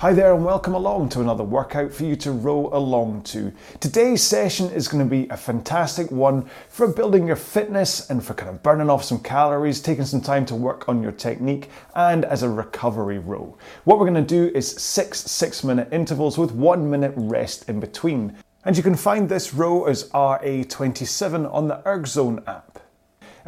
Hi there, and welcome along to another workout for you to row along to. Today's session is going to be a fantastic one for building your fitness and for kind of burning off some calories, taking some time to work on your technique, and as a recovery row. What we're going to do is six six minute intervals with one minute rest in between. And you can find this row as RA27 on the ErgZone app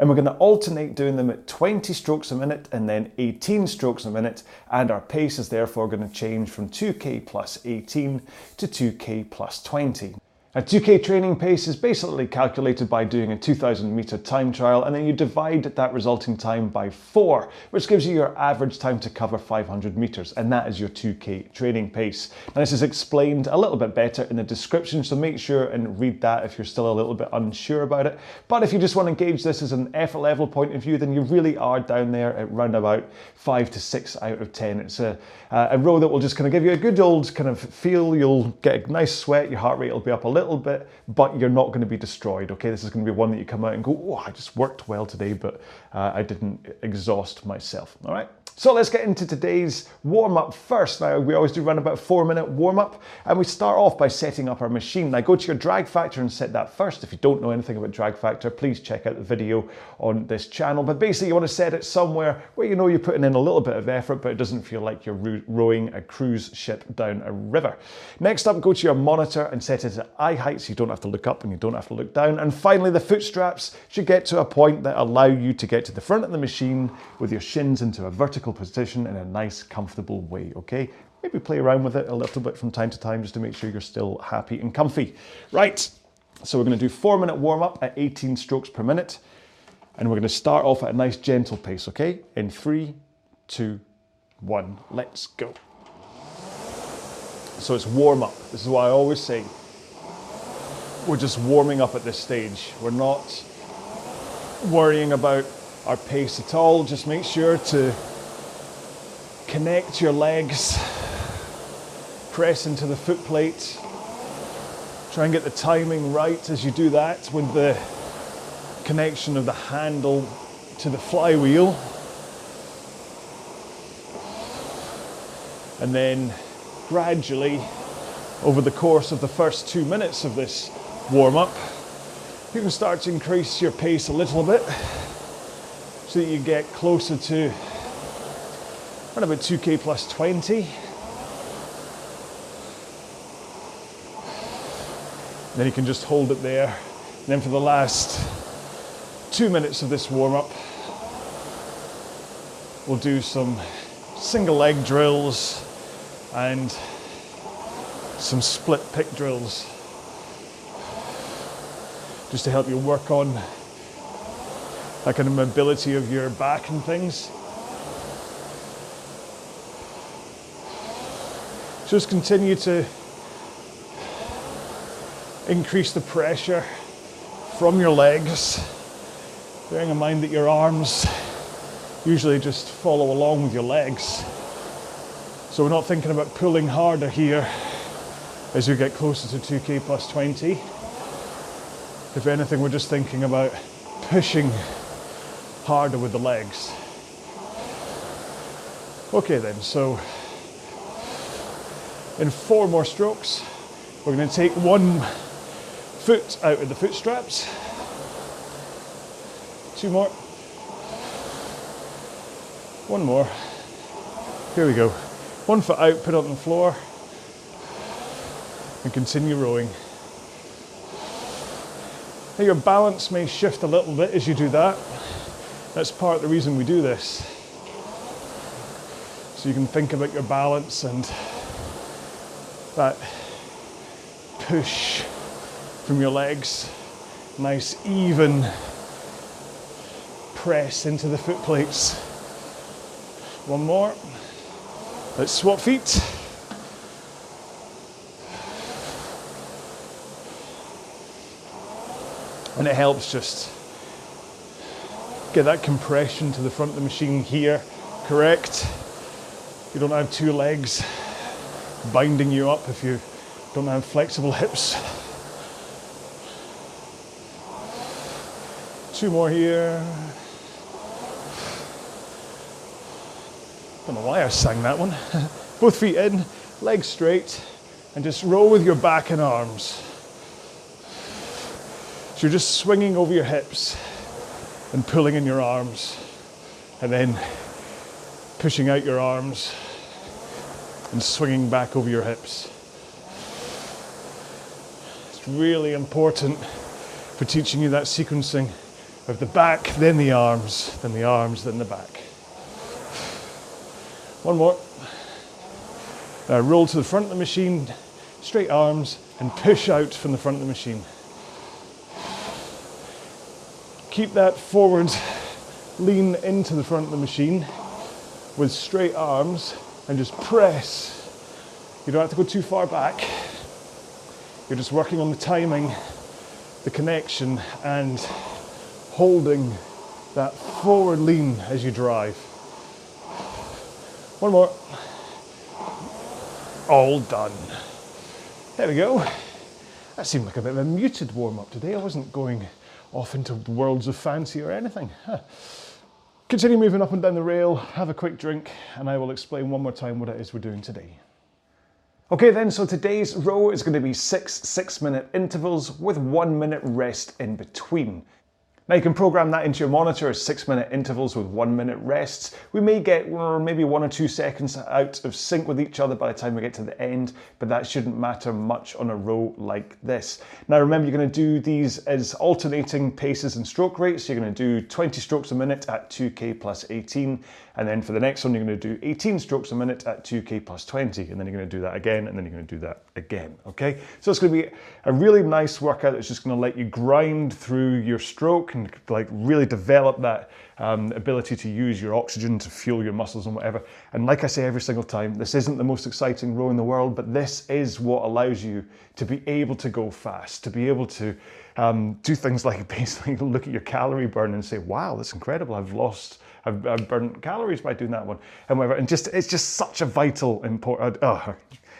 and we're going to alternate doing them at 20 strokes a minute and then 18 strokes a minute and our pace is therefore going to change from 2k plus 18 to 2k plus 20. A 2K training pace is basically calculated by doing a 2000 meter time trial and then you divide that resulting time by 4, which gives you your average time to cover 500 meters, and that is your 2K training pace. Now, this is explained a little bit better in the description, so make sure and read that if you're still a little bit unsure about it. But if you just want to gauge this as an effort level point of view, then you really are down there at round about 5 to 6 out of 10. It's a, a row that will just kind of give you a good old kind of feel. You'll get a nice sweat, your heart rate will be up a little little bit, but you're not going to be destroyed. Okay, this is going to be one that you come out and go, oh, I just worked well today, but uh, I didn't exhaust myself. All right. So let's get into today's warm up first. Now, we always do run about four minute warm up, and we start off by setting up our machine. Now, go to your drag factor and set that first. If you don't know anything about drag factor, please check out the video on this channel. But basically, you want to set it somewhere where you know you're putting in a little bit of effort, but it doesn't feel like you're rowing a cruise ship down a river. Next up, go to your monitor and set it at eye height so you don't have to look up and you don't have to look down. And finally, the foot straps should get to a point that allow you to get to the front of the machine with your shins into a vertical position in a nice, comfortable way, okay? Maybe play around with it a little bit from time to time just to make sure you're still happy and comfy. Right, so we're gonna do four minute warm up at 18 strokes per minute. And we're gonna start off at a nice gentle pace, okay? In three, two, one, let's go. So it's warm up. This is what I always say. We're just warming up at this stage. We're not worrying about our pace at all. Just make sure to Connect your legs, press into the foot plate. Try and get the timing right as you do that with the connection of the handle to the flywheel. And then gradually, over the course of the first two minutes of this warm up, you can start to increase your pace a little bit so that you get closer to Run about 2k plus 20. Then you can just hold it there. And then for the last two minutes of this warm up, we'll do some single leg drills and some split pick drills just to help you work on that kind of mobility of your back and things. Just continue to increase the pressure from your legs, bearing in mind that your arms usually just follow along with your legs. So we're not thinking about pulling harder here as we get closer to 2k plus 20. If anything, we're just thinking about pushing harder with the legs. Okay, then, so in four more strokes. We're going to take one foot out of the foot straps. Two more. One more. Here we go. One foot out, put it on the floor, and continue rowing. Now your balance may shift a little bit as you do that. That's part of the reason we do this. So you can think about your balance and that push from your legs, nice even press into the foot plates. One more. Let's swap feet. And it helps just get that compression to the front of the machine here correct. You don't have two legs binding you up if you don't have flexible hips. Two more here. Don't know why I sang that one. Both feet in, legs straight, and just roll with your back and arms. So you're just swinging over your hips and pulling in your arms, and then pushing out your arms and swinging back over your hips. It's really important for teaching you that sequencing of the back, then the arms, then the arms, then the back. One more. Now roll to the front of the machine, straight arms, and push out from the front of the machine. Keep that forward lean into the front of the machine with straight arms and just press. You don't have to go too far back. You're just working on the timing, the connection, and holding that forward lean as you drive. One more. All done. There we go. That seemed like a bit of a muted warm up today. I wasn't going off into worlds of fancy or anything. Huh. Continue moving up and down the rail, have a quick drink, and I will explain one more time what it is we're doing today. Okay, then, so today's row is going to be six six minute intervals with one minute rest in between. Now you can program that into your monitor as six minute intervals with one minute rests. We may get maybe one or two seconds out of sync with each other by the time we get to the end, but that shouldn't matter much on a row like this. Now remember, you're going to do these as alternating paces and stroke rates. So you're going to do 20 strokes a minute at 2k plus 18, and then for the next one, you're going to do 18 strokes a minute at 2k plus 20, and then you're going to do that again, and then you're going to do that again. Okay, so it's going to be a really nice workout that's just going to let you grind through your stroke and like really develop that um, ability to use your oxygen to fuel your muscles and whatever. And like I say every single time, this isn't the most exciting row in the world, but this is what allows you to be able to go fast, to be able to um, do things like basically look at your calorie burn and say, wow, that's incredible. I've lost, I've, I've burned calories by doing that one. And whatever. And just, it's just such a vital, important, oh,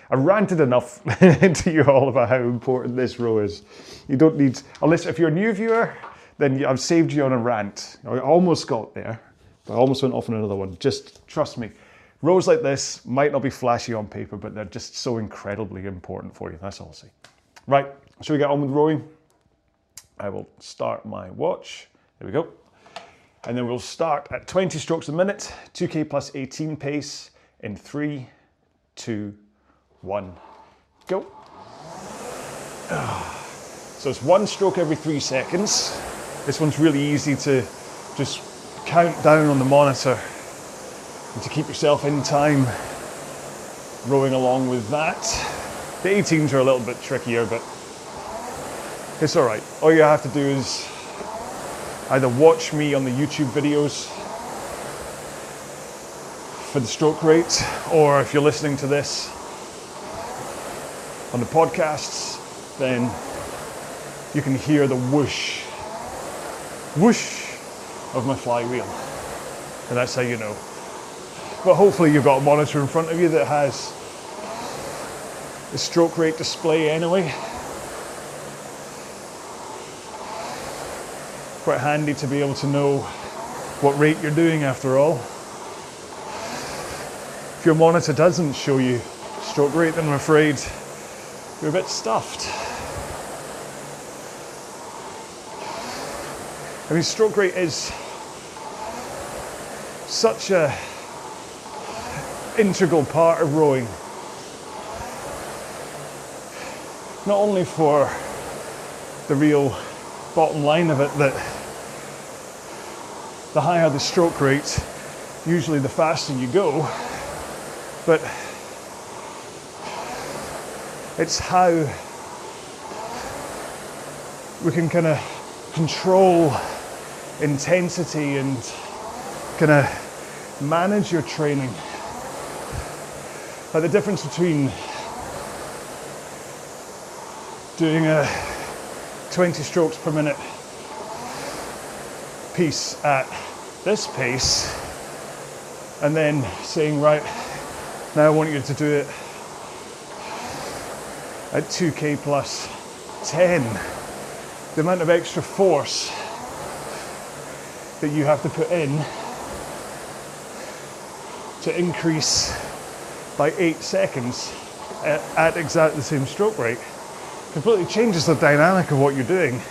I ranted enough to you all about how important this row is. You don't need, unless if you're a new viewer, then I've saved you on a rant. I almost got there, but I almost went off on another one. Just trust me. Rows like this might not be flashy on paper, but they're just so incredibly important for you. That's all I'll say. Right, shall we get on with rowing? I will start my watch. There we go. And then we'll start at 20 strokes a minute, 2K plus 18 pace in three, two, one, go. So it's one stroke every three seconds. This one's really easy to just count down on the monitor and to keep yourself in time rowing along with that. The 18s are a little bit trickier, but it's all right. All you have to do is either watch me on the YouTube videos for the stroke rate, or if you're listening to this on the podcasts, then you can hear the whoosh whoosh of my flywheel. And that's how you know. But hopefully you've got a monitor in front of you that has the stroke rate display anyway. Quite handy to be able to know what rate you're doing after all. If your monitor doesn't show you stroke rate, then I'm afraid you're a bit stuffed. I mean, stroke rate is such a integral part of rowing. Not only for the real bottom line of it that the higher the stroke rate, usually the faster you go, but it's how we can kind of control intensity and kind of manage your training. Like the difference between doing a 20 strokes per minute piece at this pace and then saying, right, now I want you to do it at 2k plus 10. The amount of extra force that you have to put in to increase by eight seconds at, at exactly the same stroke rate completely changes the dynamic of what you're doing.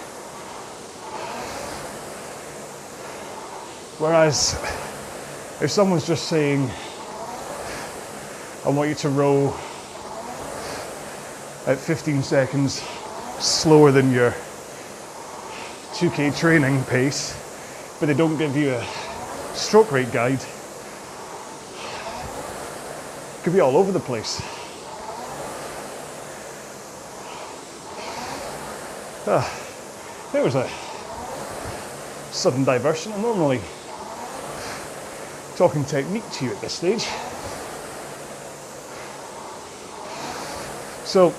Whereas if someone's just saying, I want you to row at 15 seconds slower than your 2k training pace, but they don't give you a stroke rate guide, it could be all over the place. Uh, there was a sudden diversion. Normally talking technique to you at this stage. So,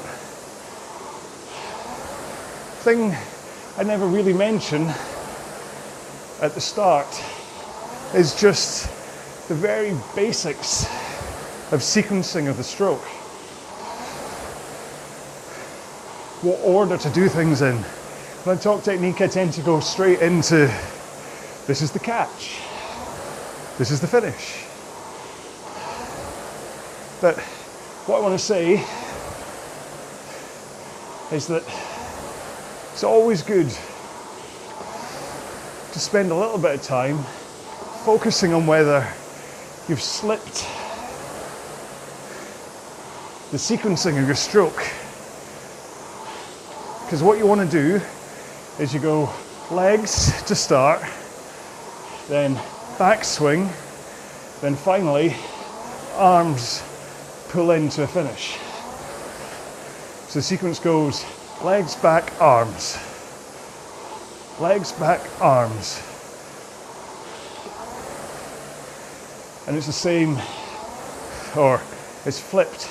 thing I never really mention at the start is just the very basics of sequencing of the stroke. what order to do things in. When I talk technique, I tend to go straight into this is the catch, this is the finish. But what I want to say is that it's always good to spend a little bit of time focusing on whether you've slipped the sequencing of your stroke because what you want to do is you go legs to start, then back swing, then finally arms pull into a finish. So the sequence goes legs, back, arms. Legs, back, arms. And it's the same, or it's flipped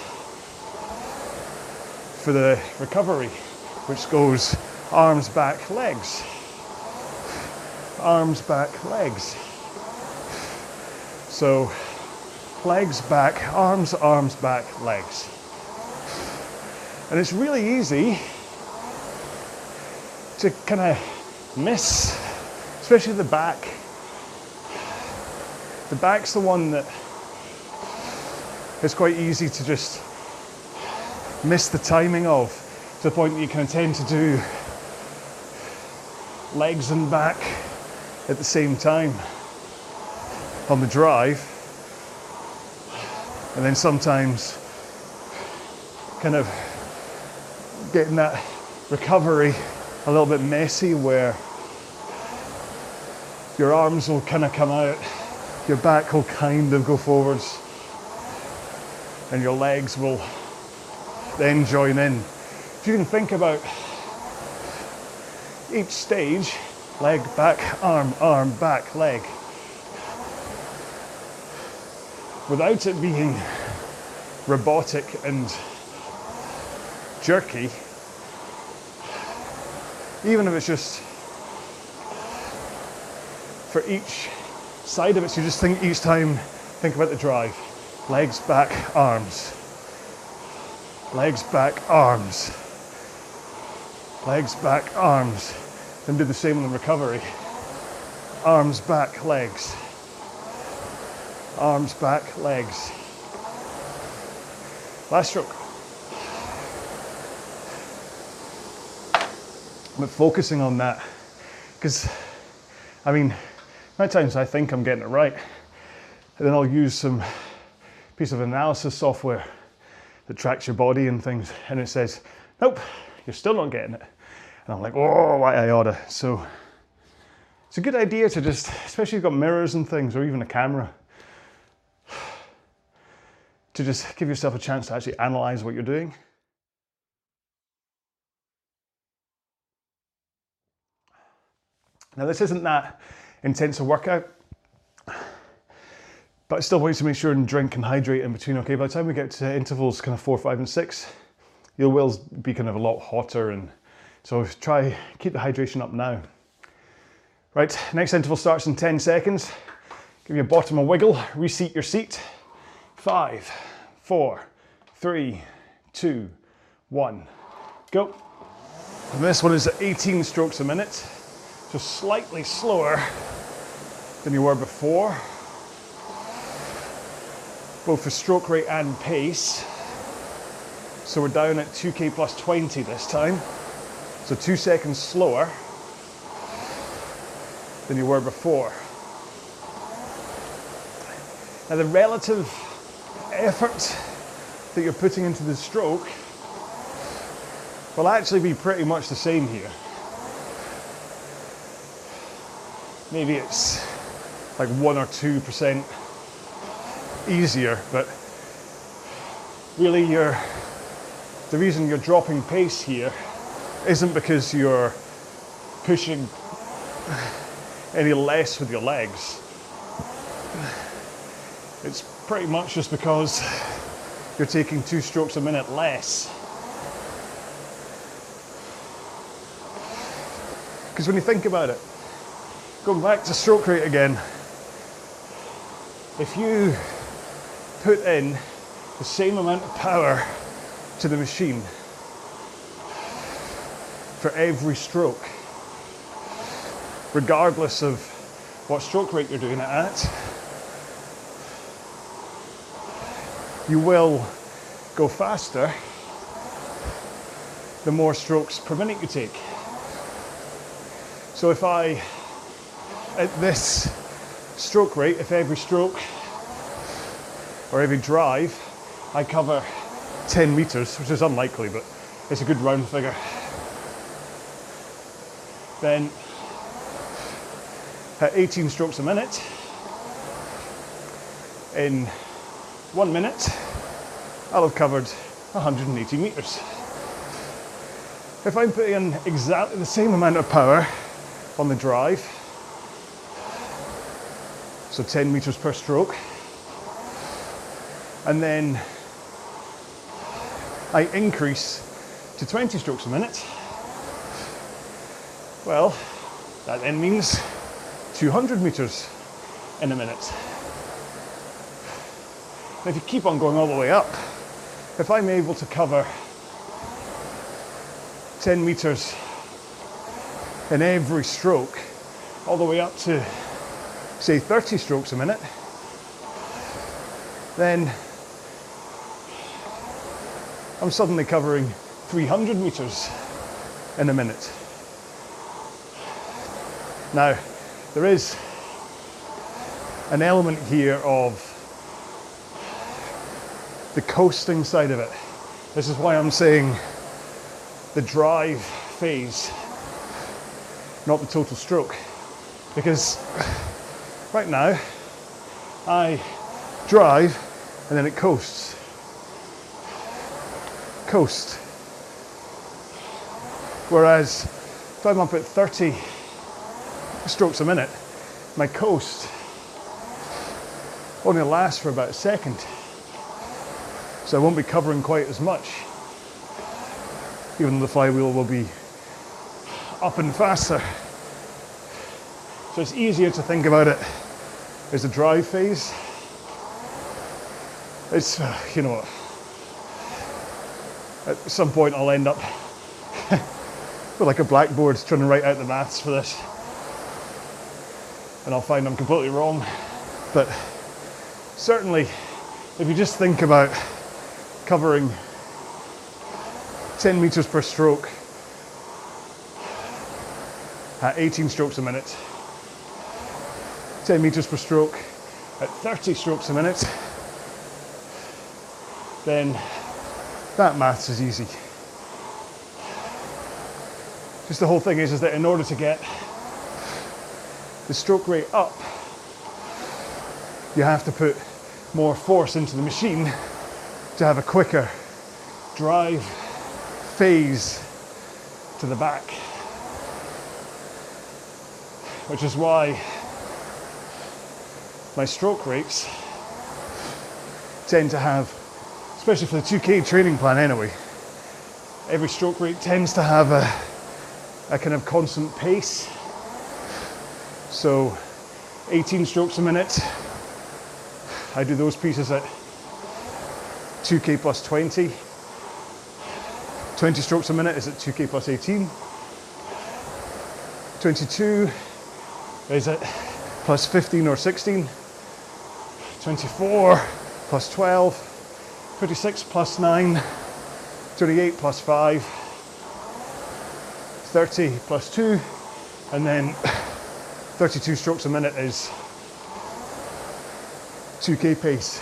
for the recovery which goes arms back, legs. Arms back, legs. So legs back, arms, arms back, legs. And it's really easy to kind of miss, especially the back. The back's the one that it's quite easy to just miss the timing of to the point that you can tend to do legs and back at the same time on the drive. And then sometimes kind of getting that recovery a little bit messy where your arms will kind of come out, your back will kind of go forwards, and your legs will then join in. If you can think about each stage, leg, back, arm, arm, back, leg, without it being robotic and jerky, even if it's just for each side of it, so you just think each time, think about the drive. Legs, back, arms. Legs, back, arms legs, back, arms. Then do the same on the recovery. Arms, back, legs. Arms, back, legs. Last stroke. But focusing on that, because I mean, many times I think I'm getting it right, and then I'll use some piece of analysis software that tracks your body and things, and it says, nope, you're still not getting it. And I'm like, oh, why I oughta. So it's a good idea to just, especially if you've got mirrors and things, or even a camera, to just give yourself a chance to actually analyze what you're doing. Now, this isn't that intense a workout, but I still want you to make sure and drink and hydrate in between. Okay, by the time we get to intervals kind of four, five, and six, your will be kind of a lot hotter and so try keep the hydration up now. Right, next interval starts in 10 seconds. Give your bottom a wiggle, reseat your seat. Five, four, three, two, one, go. And this one is at 18 strokes a minute, so slightly slower than you were before, both for stroke rate and pace. So we're down at 2k plus 20 this time. So two seconds slower than you were before. Now the relative effort that you're putting into the stroke will actually be pretty much the same here. Maybe it's like one or two percent easier, but really you're the reason you're dropping pace here isn't because you're pushing any less with your legs. It's pretty much just because you're taking two strokes a minute less. Because when you think about it, going back to stroke rate again, if you put in the same amount of power to the machine for every stroke, regardless of what stroke rate you're doing it at, you will go faster the more strokes per minute you take. So if I, at this stroke rate, if every stroke or every drive I cover 10 meters, which is unlikely, but it's a good round figure, then at 18 strokes a minute, in one minute, I'll have covered 180 meters. If I'm putting in exactly the same amount of power on the drive, so 10 meters per stroke, and then I increase to 20 strokes a minute, well, that then means 200 meters in a minute. If you keep on going all the way up, if I'm able to cover 10 meters in every stroke, all the way up to say 30 strokes a minute, then I'm suddenly covering 300 meters in a minute. Now, there is an element here of the coasting side of it. This is why I'm saying the drive phase, not the total stroke. Because right now, I drive and then it coasts. Coast. Whereas if I'm up at 30 strokes a minute, my coast only lasts for about a second so I won't be covering quite as much, even though the flywheel will be up and faster. So it's easier to think about it as a drive phase. It's, uh, you know, at some point I'll end up with like a blackboard trying to write out the maths for this. And I'll find I'm completely wrong. But certainly, if you just think about covering 10 meters per stroke at 18 strokes a minute, 10 meters per stroke at 30 strokes a minute, then that maths is easy. Just the whole thing is, is that in order to get the stroke rate up, you have to put more force into the machine to have a quicker drive phase to the back. Which is why my stroke rates tend to have, especially for the 2K training plan anyway, every stroke rate tends to have a, a kind of constant pace. So 18 strokes a minute, I do those pieces at 2k plus 20. 20 strokes a minute is at 2k plus 18. 22 is at plus 15 or 16. 24 plus 12. 26 plus 9. 28 plus 5, 30 plus 2, and then 32 strokes a minute is 2k pace.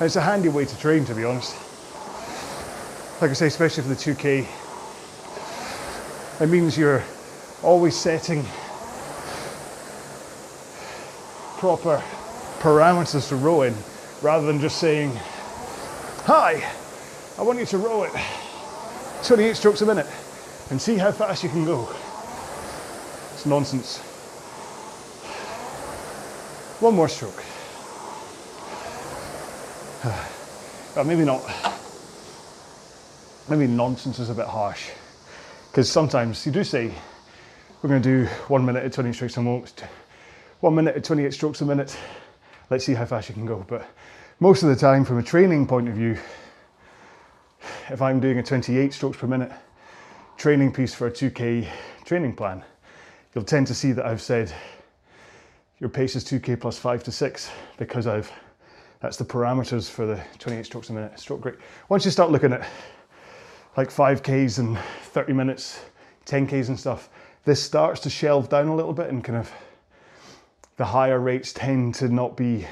It's a handy way to train, to be honest. Like I say, especially for the 2k, it means you're always setting proper parameters to row in rather than just saying, Hi, I want you to row it 28 strokes a minute and see how fast you can go. It's nonsense. One more stroke. Well, maybe not. Maybe nonsense is a bit harsh. Because sometimes you do say, we're going to do one minute at 20 strokes a one minute at 28 strokes a minute. Let's see how fast you can go. But most of the time, from a training point of view, if I'm doing a 28 strokes per minute training piece for a 2K training plan, you'll tend to see that I've said your pace is 2K plus 5 to 6 because I've that's the parameters for the 28 strokes a minute stroke rate. Once you start looking at like 5Ks and 30 minutes, 10Ks and stuff, this starts to shelve down a little bit and kind of the higher rates tend to not be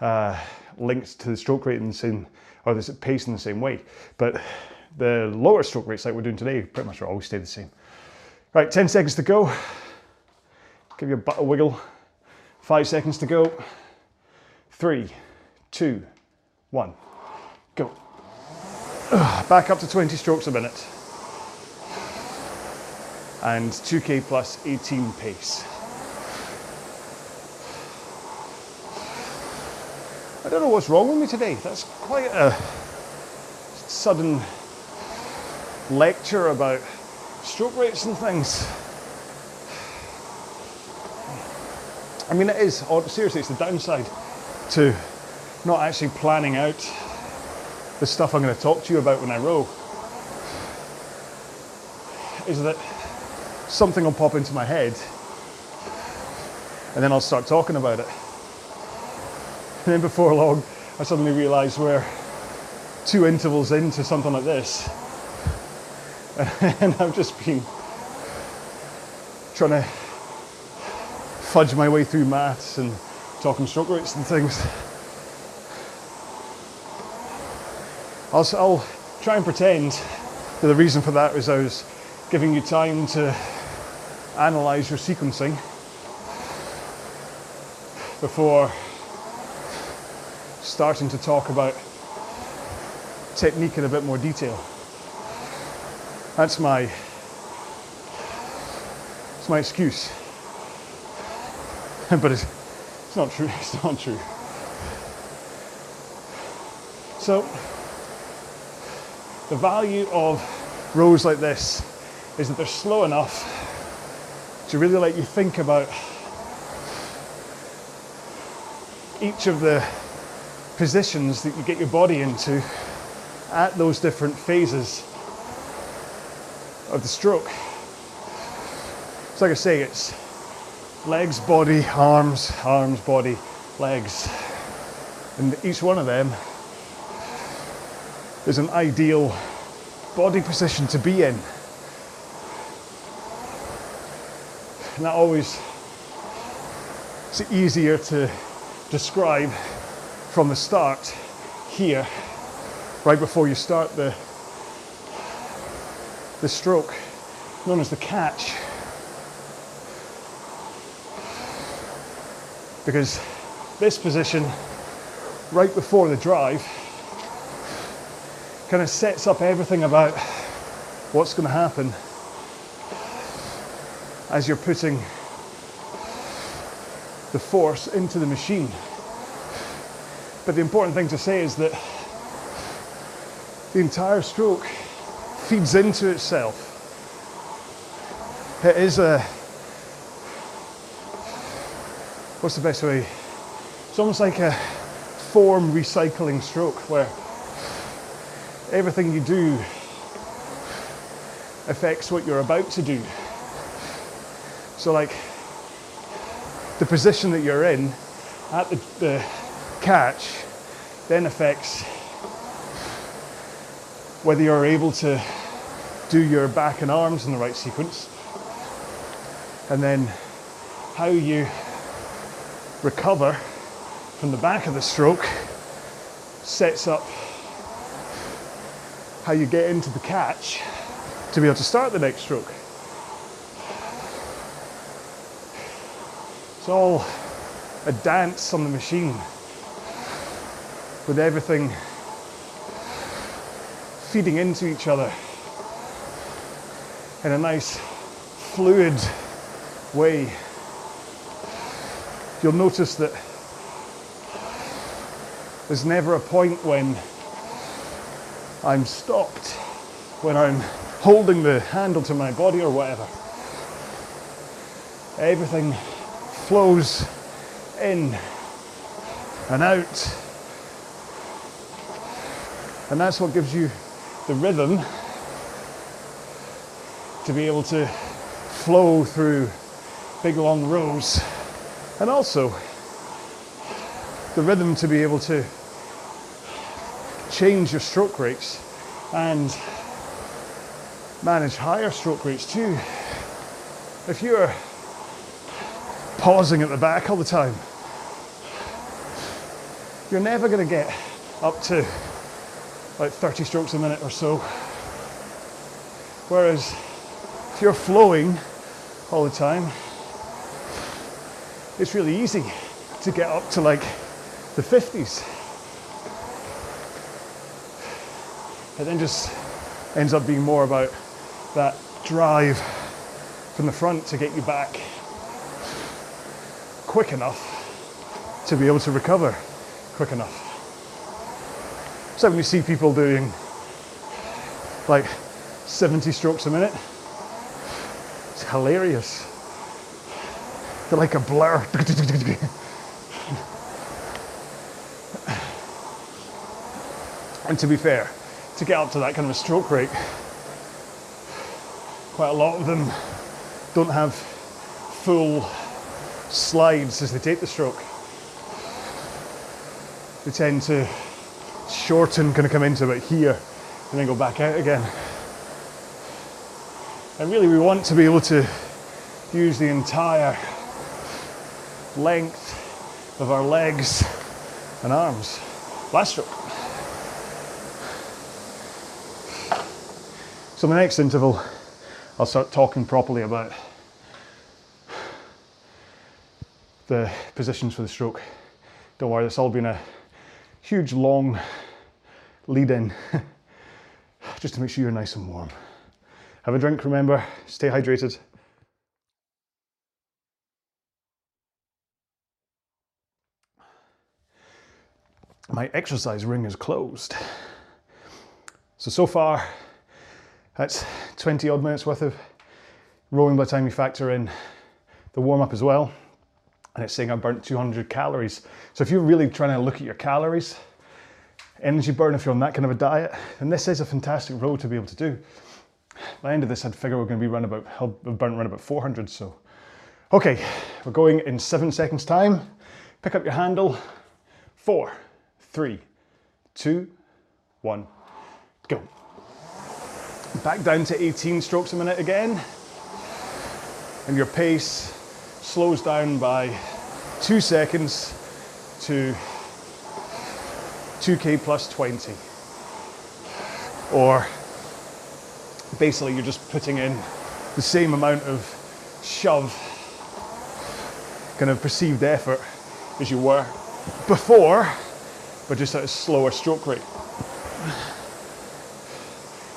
uh, linked to the stroke rate in the same, or the pace in the same way. But the lower stroke rates like we're doing today pretty much always stay the same. Right, 10 seconds to go. Give your butt a wiggle. Five seconds to go. Three, two, one, go. Back up to 20 strokes a minute. And 2k plus 18 pace. I don't know what's wrong with me today. That's quite a sudden lecture about stroke rates and things. I mean, it is, or seriously, it's the downside to not actually planning out the stuff I'm going to talk to you about when I row is that something will pop into my head and then I'll start talking about it. And then before long, I suddenly realise we're two intervals into something like this. And I've just been trying to fudge my way through maths and talking stroke rates and things. I'll, I'll try and pretend that the reason for that is I was giving you time to analyze your sequencing before starting to talk about technique in a bit more detail. That's my it's my excuse. but it's, it's not true. It's not true. So the value of rows like this is that they're slow enough to really let you think about each of the positions that you get your body into at those different phases of the stroke. So, like I say, it's legs, body, arms, arms, body, legs. And each one of them is an ideal body position to be in. And that always it's easier to describe from the start here, right before you start the the stroke, known as the catch. Because this position, right before the drive, kind of sets up everything about what's going to happen as you're putting the force into the machine. But the important thing to say is that the entire stroke feeds into itself. It is a what's the best way? It's almost like a form recycling stroke where everything you do affects what you're about to do. So, like the position that you're in at the, the catch then affects whether you're able to do your back and arms in the right sequence, and then how you recover from the back of the stroke sets up how you get into the catch to be able to start the next stroke. It's all a dance on the machine with everything feeding into each other in a nice fluid way. You'll notice that there's never a point when I'm stopped, when I'm holding the handle to my body or whatever. Everything flows in and out. And that's what gives you the rhythm to be able to flow through big long rows. And also the rhythm to be able to change your stroke rates and manage higher stroke rates too. If you're pausing at the back all the time, you're never going to get up to like 30 strokes a minute or so. Whereas if you're flowing all the time, it's really easy to get up to like the 50s. It then just ends up being more about that drive from the front to get you back quick enough to be able to recover quick enough. So when you see people doing like 70 strokes a minute, it's hilarious. They're like a blur. and to be fair, to get up to that kind of a stroke rate, quite a lot of them don't have full slides as they take the stroke. They tend to shorten, kind of come into about here and then go back out again. And really, we want to be able to use the entire length of our legs and arms. Last stroke. So, the next interval, I'll start talking properly about the positions for the stroke. Don't worry, it's all been a huge long lead in just to make sure you're nice and warm. Have a drink, remember, stay hydrated. My exercise ring is closed. So, so far, that's 20 odd minutes worth of rowing by the time you factor in the warm up as well. And it's saying I burnt 200 calories. So, if you're really trying to look at your calories, energy burn, if you're on that kind of a diet, then this is a fantastic row to be able to do. By the end of this, I'd figure we're going to be run about, around about 400. So, okay, we're going in seven seconds time. Pick up your handle. Four, three, two, one, go. Back down to 18 strokes a minute again. And your pace slows down by two seconds to 2k plus 20. Or basically, you're just putting in the same amount of shove, kind of perceived effort as you were before, but just at a slower stroke rate.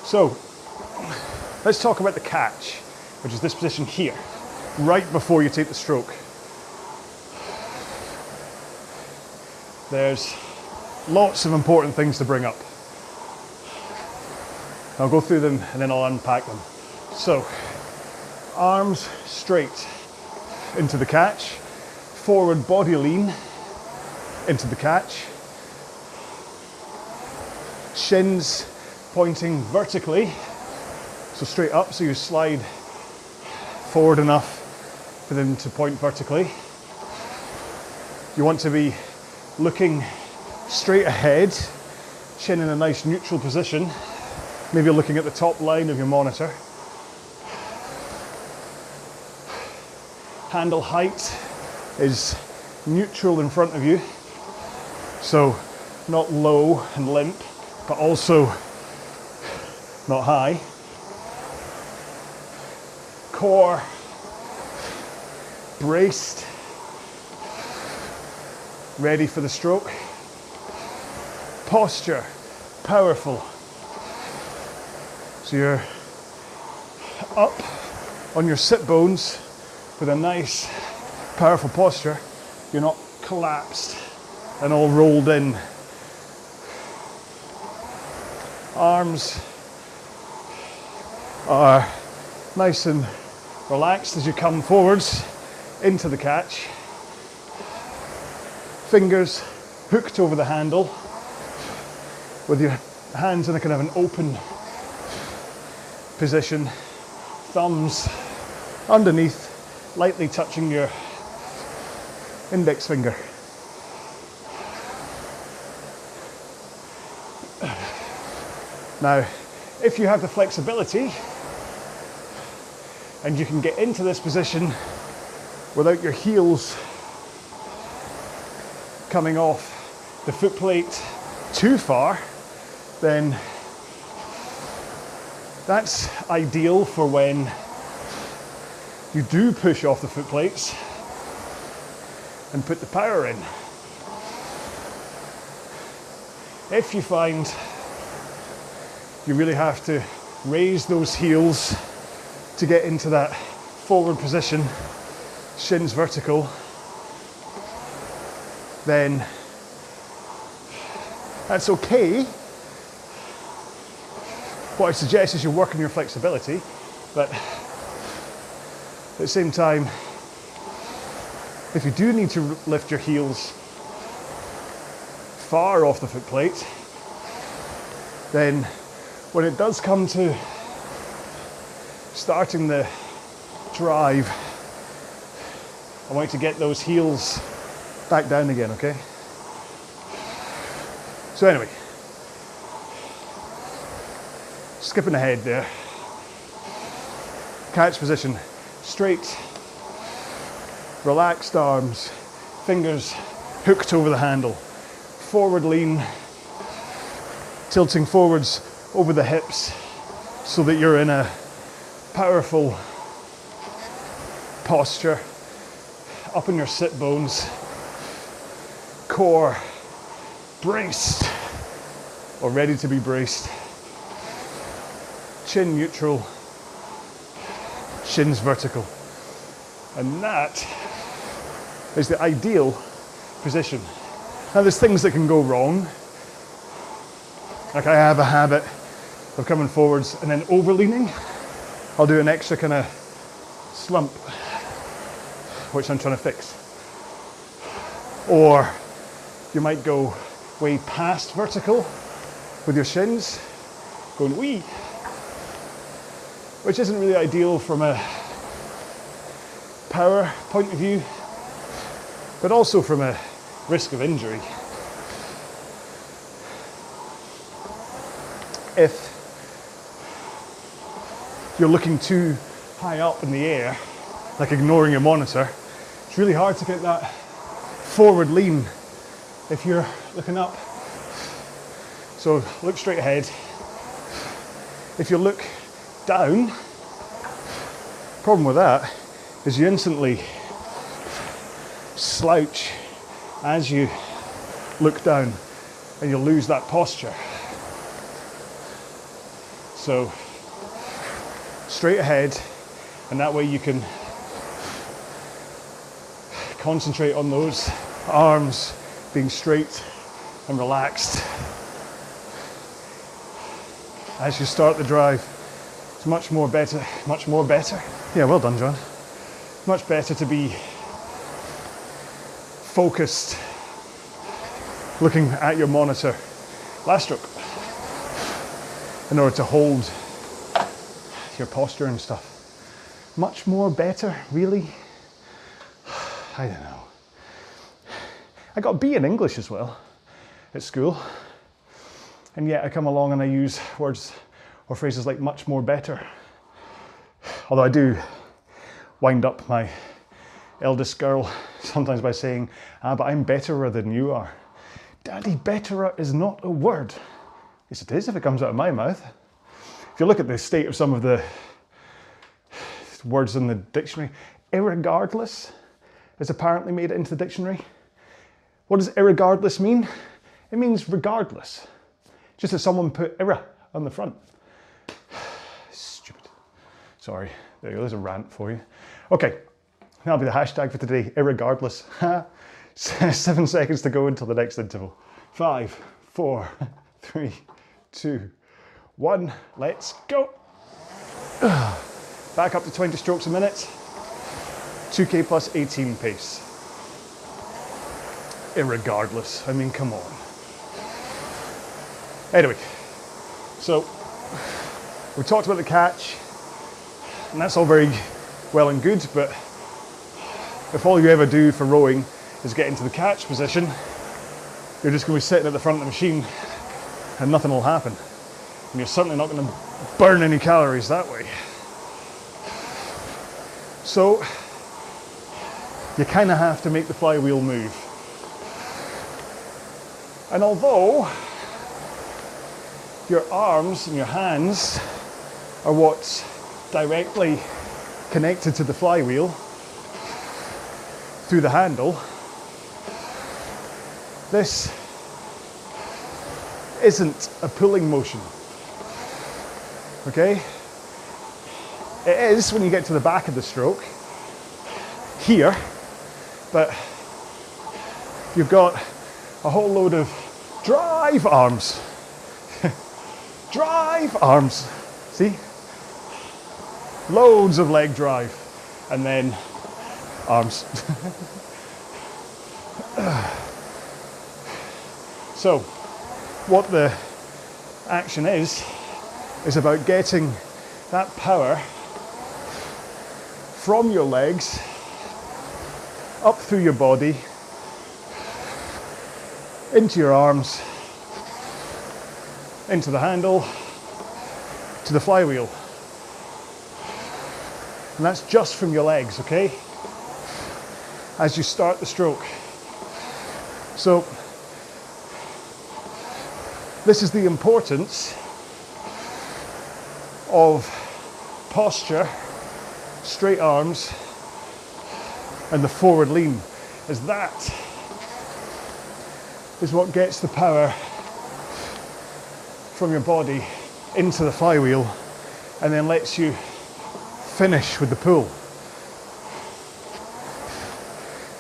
So, let's talk about the catch, which is this position here, right before you take the stroke. There's lots of important things to bring up. I'll go through them and then I'll unpack them. So, arms straight into the catch, forward body lean into the catch, shins pointing vertically, so straight up, so you slide forward enough for them to point vertically. You want to be looking straight ahead, chin in a nice neutral position, maybe looking at the top line of your monitor. Handle height is neutral in front of you, so not low and limp, but also not high. Core braced, ready for the stroke. Posture powerful. So you're up on your sit bones with a nice, powerful posture. You're not collapsed and all rolled in. Arms are nice and relaxed as you come forwards into the catch. Fingers hooked over the handle with your hands in a kind of an open position, thumbs underneath, lightly touching your index finger. Now, if you have the flexibility and you can get into this position without your heels coming off the foot plate too far, then that's ideal for when you do push off the foot plates and put the power in. If you find you really have to raise those heels to get into that forward position, shins vertical, then that's okay. What I suggest is you work on your flexibility, but at the same time, if you do need to lift your heels far off the foot plate, then when it does come to starting the drive, I want you to get those heels back down again, okay? So, anyway, skipping ahead there. Catch position, straight, relaxed arms, fingers hooked over the handle, forward lean, tilting forwards over the hips so that you're in a powerful posture, up in your sit bones, core braced or ready to be braced, chin neutral, shins vertical. And that is the ideal position. Now, there's things that can go wrong. Like I have a habit of coming forwards and then overleaning. I'll do an extra kind of slump, which I'm trying to fix. Or you might go way past vertical with your shins, going wee, which isn't really ideal from a power point of view, but also from a risk of injury. If you're looking too high up in the air, like ignoring your monitor, it's really hard to get that forward lean if you're looking up. So look straight ahead. If you look down, problem with that is you instantly slouch as you look down and you lose that posture. So straight ahead, and that way you can concentrate on those arms being straight and relaxed as you start the drive. It's much more better, much more better. Yeah, well done, John. Much better to be focused, looking at your monitor. Last stroke. In order to hold your posture and stuff. Much more better, really? I don't know. I got a B in English as well at school. And yet I come along and I use words or phrases like much more better. Although I do wind up my eldest girl sometimes by saying, ah, but I'm betterer than you are. Daddy, betterer is not a word. Yes, it is if it comes out of my mouth. If you look at the state of some of the words in the dictionary, irregardless is apparently made into the dictionary. What does irregardless mean? It means regardless. Just as someone put irra on the front. Stupid. Sorry. There you go. There's a rant for you. Okay. That'll be the hashtag for today. Irregardless. Seven seconds to go until the next interval. Five, four, three, two, one. Let's go. Back up to 20 strokes a minute. 2k plus 18 pace. Irregardless. I mean, come on. Anyway, so we talked about the catch, and that's all very well and good, but if all you ever do for rowing is get into the catch position, you're just going to be sitting at the front of the machine and nothing will happen. And you're certainly not going to burn any calories that way. So you kind of have to make the flywheel move. And although your arms and your hands are what's directly connected to the flywheel through the handle, this isn't a pulling motion. Okay? It is when you get to the back of the stroke, here, but you've got a whole load of drive arms. drive arms. See? Loads of leg drive. And then arms. so, what the action is, is about getting that power from your legs up through your body into your arms, into the handle, to the flywheel. And that's just from your legs, okay? As you start the stroke. So, this is the importance of posture, straight arms, and the forward lean, is that is what gets the power from your body into the flywheel and then lets you finish with the pull.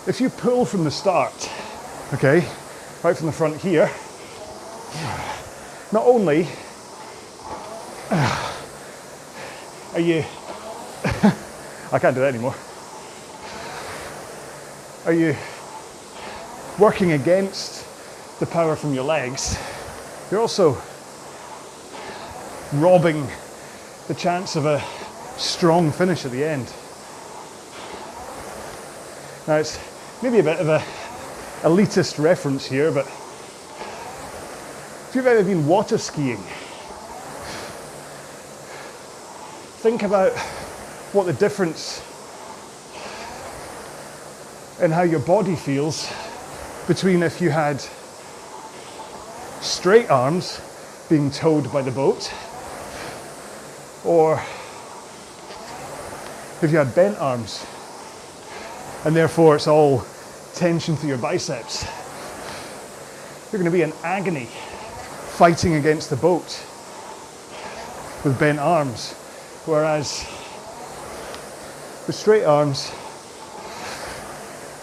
If you pull from the start, okay, right from the front here, not only are you, I can't do that anymore, are you working against the power from your legs, you're also robbing the chance of a strong finish at the end. Now it's maybe a bit of a elitist reference here, but if you've ever been water skiing, think about what the difference in how your body feels between if you had straight arms being towed by the boat, or if you had bent arms, and therefore it's all tension through your biceps, you're going to be in agony fighting against the boat with bent arms. Whereas with straight arms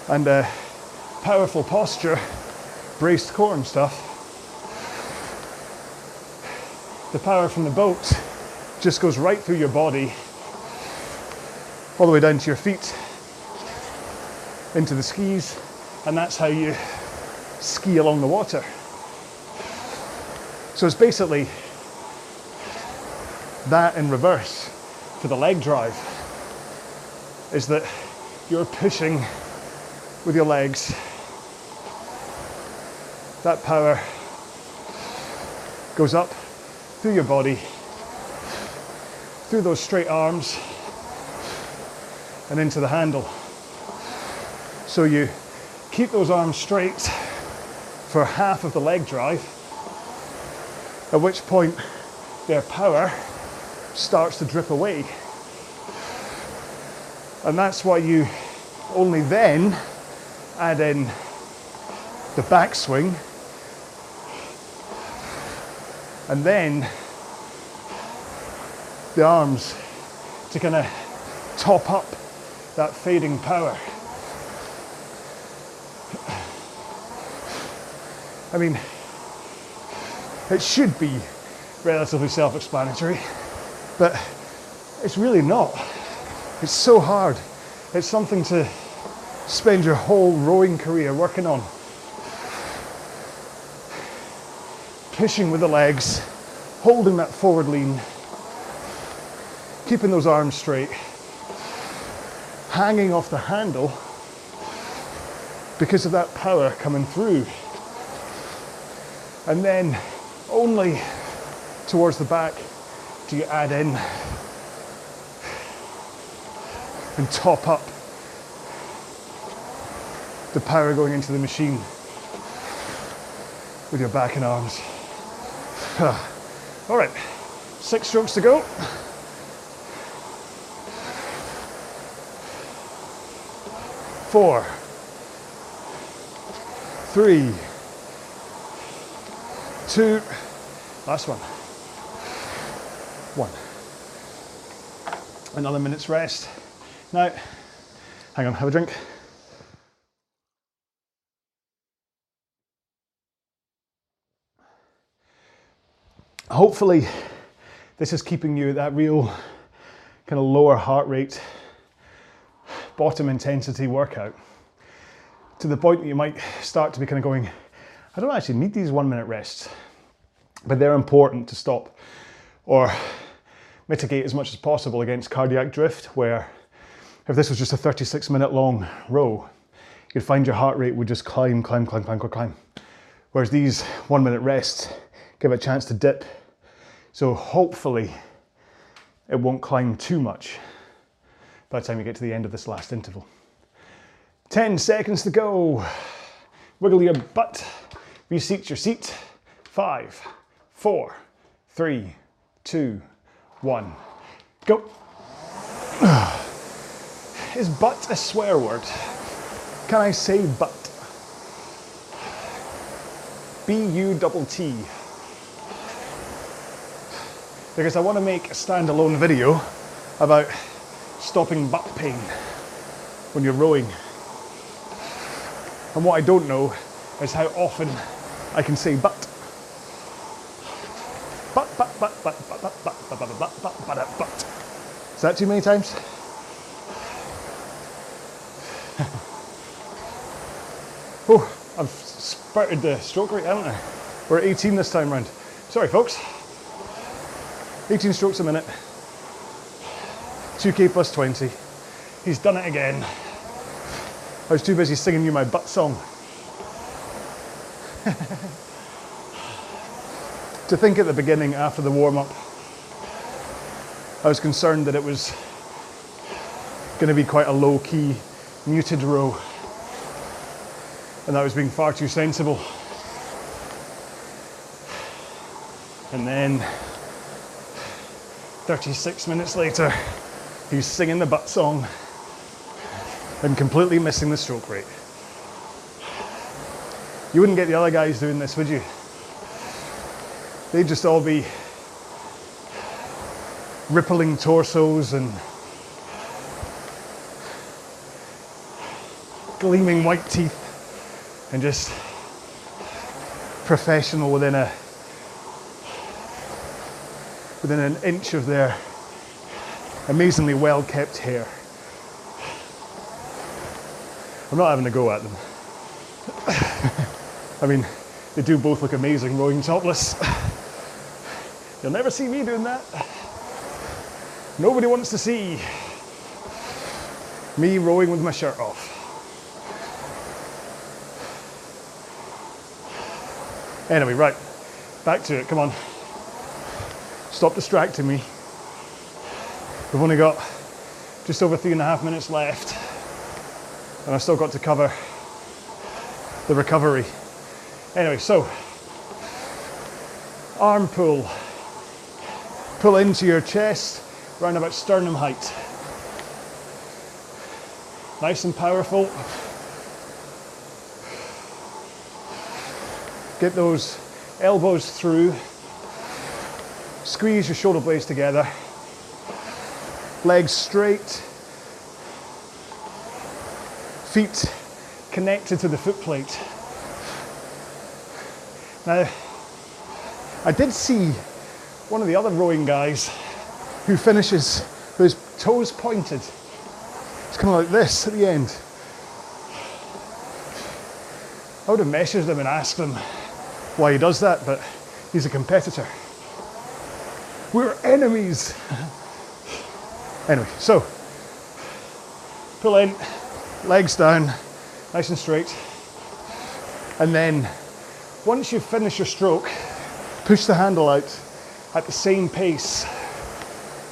and a powerful posture, braced core and stuff, the power from the boat just goes right through your body, all the way down to your feet, into the skis, and that's how you ski along the water. So it's basically that in reverse for the leg drive is that you're pushing with your legs that power goes up through your body, through those straight arms, and into the handle. So you keep those arms straight for half of the leg drive, at which point their power starts to drip away. And that's why you only then add in the backswing and then the arms to kind of top up that fading power. I mean, it should be relatively self explanatory, but it's really not. It's so hard. It's something to spend your whole rowing career working on. Pushing with the legs, holding that forward lean, keeping those arms straight, hanging off the handle because of that power coming through. And then only towards the back do you add in and top up the power going into the machine with your back and arms. All right, six strokes to go. Four, three, two, last one, one. Another minute's rest. Now, hang on, have a drink. Hopefully, this is keeping you at that real kind of lower heart rate, bottom intensity workout to the point that you might start to be kind of going, I don't actually need these one minute rests, but they're important to stop or mitigate as much as possible against cardiac drift, where if this was just a 36 minute long row, you'd find your heart rate would just climb, climb, climb, climb, climb, climb. Whereas these one minute rests give it a chance to dip. So hopefully it won't climb too much by the time you get to the end of this last interval. 10 seconds to go. Wiggle your butt. Reseat your seat. Five, four, three, two, one. Go. Is butt a swear word? Can I say butt? B U double T. Because I want to make a standalone video about stopping butt pain when you're rowing. And what I don't know is how often I can say but. Is that too many times? oh, I've spurted the stroke rate, haven't I? We're at 18 this time round. Sorry, folks. 18 strokes a minute. 2k plus 20. He's done it again. I was too busy singing you my butt song. to think at the beginning after the warm up, I was concerned that it was going to be quite a low key, muted row, and I was being far too sensible. And then 36 minutes later, he's singing the butt song and completely missing the stroke rate. You wouldn't get the other guys doing this, would you? They'd just all be rippling torsos and gleaming white teeth and just professional within a within an inch of their amazingly well kept hair. I'm not having a go at them. I mean, they do both look amazing rowing topless. You'll never see me doing that. Nobody wants to see me rowing with my shirt off. Anyway, right, back to it. Come on. Stop distracting me. We've only got just over three and a half minutes left, and I've still got to cover the recovery. Anyway, so arm pull. Pull into your chest, round about sternum height. Nice and powerful. Get those elbows through. Squeeze your shoulder blades together. Legs straight. Feet connected to the foot plate. Now, I did see one of the other rowing guys who finishes with his toes pointed. It's kind of like this at the end. I would have messaged him and asked him why he does that, but he's a competitor. We're enemies. anyway, so pull in, legs down, nice and straight. And then once you've finished your stroke, push the handle out at the same pace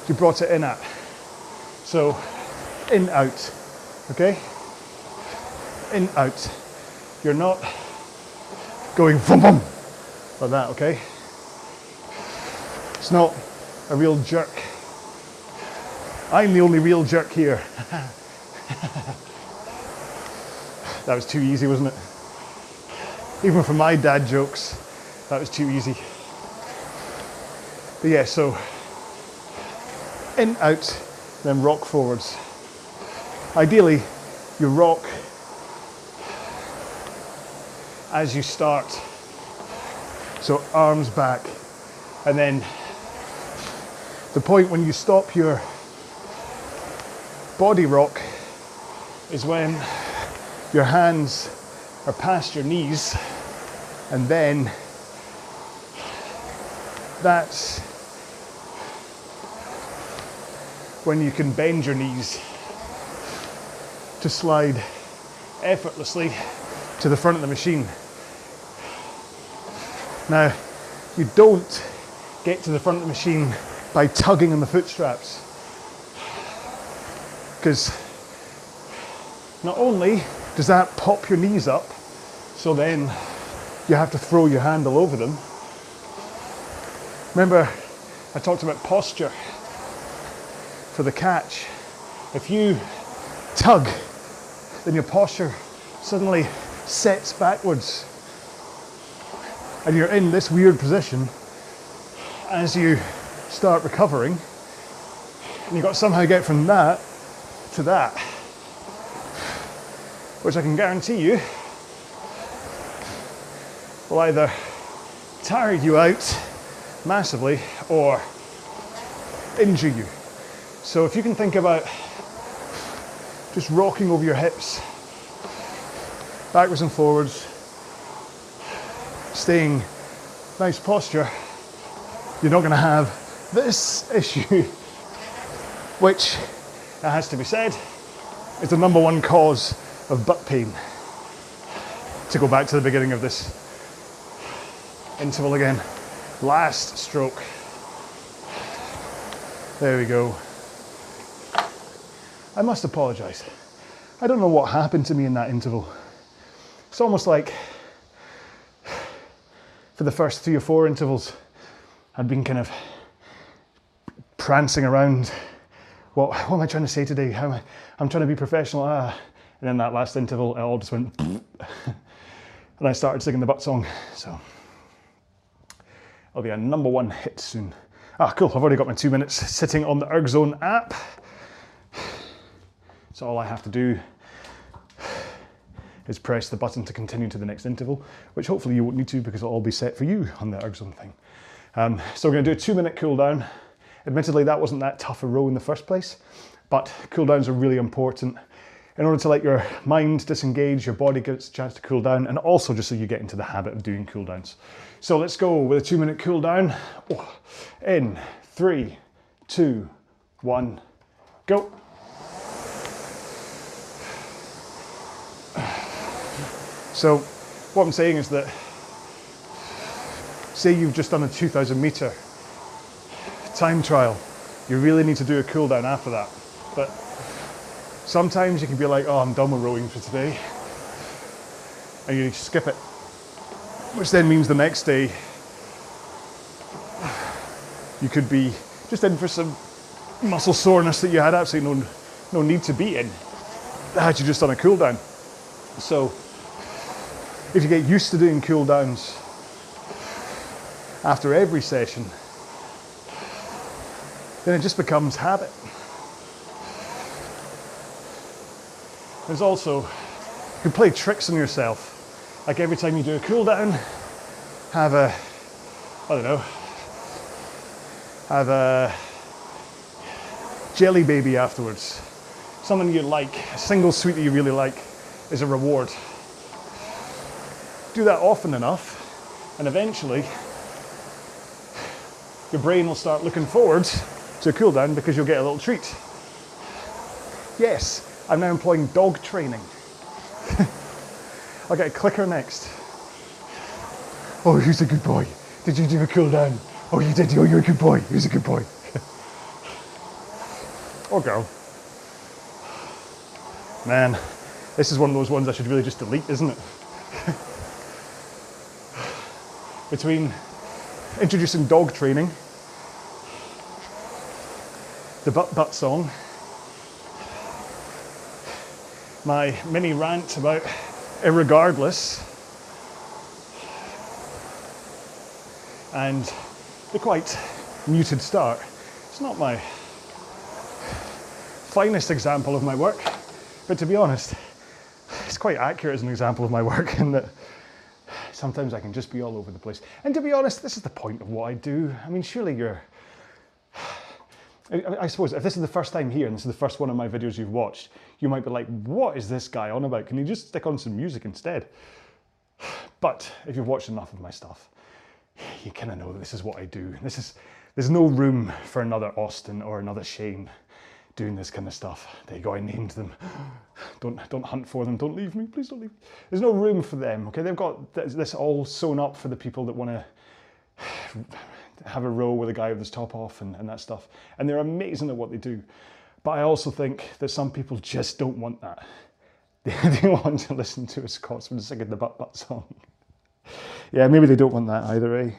you brought it in at. So in, out, okay? In, out. You're not going boom, boom, like that, okay? It's not a real jerk. I'm the only real jerk here. that was too easy, wasn't it? Even for my dad jokes, that was too easy. But yeah, so in, out, then rock forwards. Ideally, you rock as you start. So arms back. And then the point when you stop your body rock is when your hands are past your knees and then that's when you can bend your knees to slide effortlessly to the front of the machine. Now, you don't get to the front of the machine by tugging on the foot straps. Because not only does that pop your knees up, so then you have to throw your handle over them. Remember, I talked about posture for the catch. If you tug, then your posture suddenly sets backwards. And you're in this weird position as you start recovering. And you've got to somehow get from that to that. Which I can guarantee you will either tire you out massively or injure you. So if you can think about just rocking over your hips, backwards and forwards, staying nice posture, you're not going to have this issue, which, it has to be said, is the number one cause of butt pain. To go back to the beginning of this interval again. Last stroke. There we go. I must apologise. I don't know what happened to me in that interval. It's almost like for the first three or four intervals, I'd been kind of prancing around. What, what am I trying to say today? How am I, I'm trying to be professional. Ah. And then that last interval, it all just went, and I started singing the butt song. So I'll be a number one hit soon. Ah, cool. I've already got my two minutes sitting on the ErgZone app. So all I have to do is press the button to continue to the next interval, which hopefully you won't need to because it'll all be set for you on the ErgZone thing. Um, so we're going to do a two minute cool down. Admittedly, that wasn't that tough a row in the first place, but cool downs are really important in order to let your mind disengage, your body gets a chance to cool down, and also just so you get into the habit of doing cool downs. So let's go with a two minute cool down. Oh, in three, two, one, go. So, what I'm saying is that say you've just done a 2000 meter time trial, you really need to do a cool down after that. But sometimes you can be like, oh, I'm done with rowing for today. And you skip it. Which then means the next day you could be just in for some muscle soreness that you had absolutely no, no need to be in had you just done a cool down. So if you get used to doing cool downs after every session, then it just becomes habit. There's also, you can play tricks on yourself. Like every time you do a cool down, have a, I don't know, have a jelly baby afterwards. Something you like, a single sweet that you really like is a reward. Do that often enough, and eventually your brain will start looking forward to a cool down because you'll get a little treat. Yes, I'm now employing dog training. I'll get a clicker next. Oh, he's a good boy. Did you do a cool down? Oh, you did. Oh, you're a good boy. He's a good boy. or oh, girl. Man, this is one of those ones I should really just delete, isn't it? Between introducing dog training, the butt butt song, my mini rant about irregardless and the quite muted start. It's not my finest example of my work, but to be honest, it's quite accurate as an example of my work in that sometimes I can just be all over the place. And to be honest, this is the point of what I do. I mean, surely you're I suppose if this is the first time here and this is the first one of my videos you've watched, you might be like, what is this guy on about? Can you just stick on some music instead? But if you've watched enough of my stuff, you kind of know that this is what I do. This is, there's no room for another Austin or another Shane doing this kind of stuff. There you go, I named them. Don't, don't hunt for them, don't leave me, please don't leave me. There's no room for them, okay? They've got this all sewn up for the people that want to have a row with a guy with his top off and, and that stuff. And they're amazing at what they do. But I also think that some people just don't want that. They, they want to listen to a Scotsman singing the butt butt song. yeah, maybe they don't want that either, eh?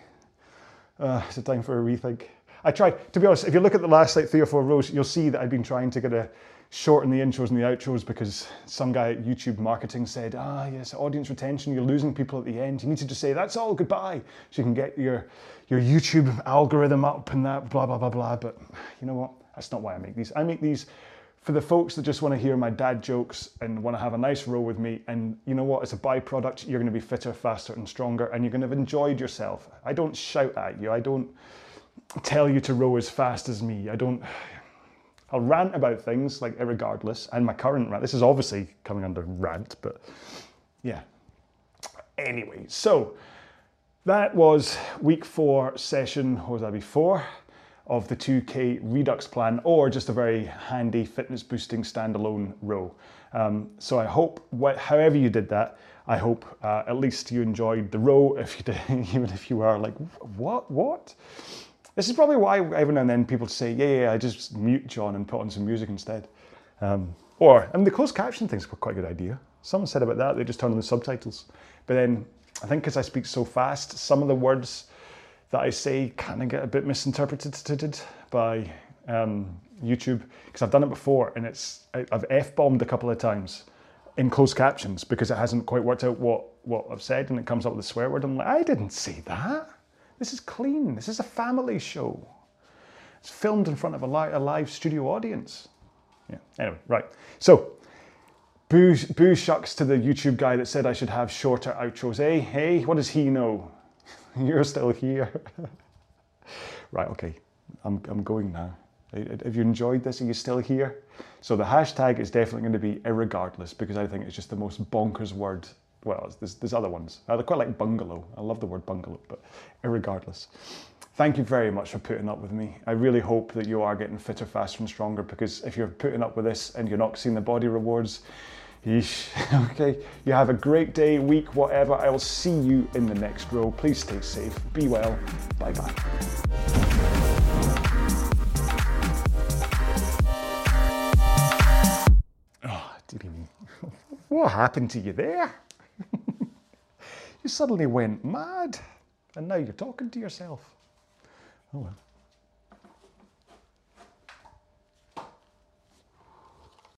Uh, it's a time for a rethink. I tried, to be honest, if you look at the last like three or four rows, you'll see that I've been trying to get a shorten the intros and the outros because some guy at YouTube marketing said, ah, yes, audience retention, you're losing people at the end. You need to just say, that's all, goodbye. So you can get your, your YouTube algorithm up and that, blah, blah, blah, blah. But you know what? That's not why I make these. I make these for the folks that just want to hear my dad jokes and want to have a nice row with me. And you know what? As a byproduct, you're going to be fitter, faster, and stronger, and you're going to have enjoyed yourself. I don't shout at you. I don't tell you to row as fast as me. I don't I'll rant about things like irregardless and my current rant. This is obviously coming under rant, but yeah. Anyway, so that was week four session, what was that before? Of the 2K Redux plan, or just a very handy fitness boosting standalone row. Um, so I hope, however you did that, I hope uh, at least you enjoyed the row, if you did, even if you are like, what, what? This is probably why every now and then people say, yeah, yeah, I just mute John and put on some music instead. Um, or, I mean, the closed caption thing's quite a good idea. Someone said about that, they just turn on the subtitles. But then I think because I speak so fast, some of the words that I say kind of get a bit misinterpreted by um, YouTube because I've done it before and it's I've f bombed a couple of times in closed captions because it hasn't quite worked out what what I've said and it comes up with a swear word. I'm like, I didn't say that. This is clean. This is a family show. It's filmed in front of a, a live studio audience. Yeah. Anyway, right. So, boo, boo shucks to the YouTube guy that said I should have shorter outros. Hey, hey, what does he know? You're still here. right. Okay. I'm I'm going now. Have you enjoyed this? Are you still here? So the hashtag is definitely going to be irregardless because I think it's just the most bonkers word well, there's, there's other ones. I quite like bungalow. I love the word bungalow, but regardless, thank you very much for putting up with me. I really hope that you are getting fitter, faster, and stronger because if you're putting up with this and you're not seeing the body rewards, yeesh. okay, you have a great day, week, whatever. I will see you in the next row. Please stay safe, be well. Bye bye. Ah, what happened to you there? You suddenly went mad and now you're talking to yourself. Oh well.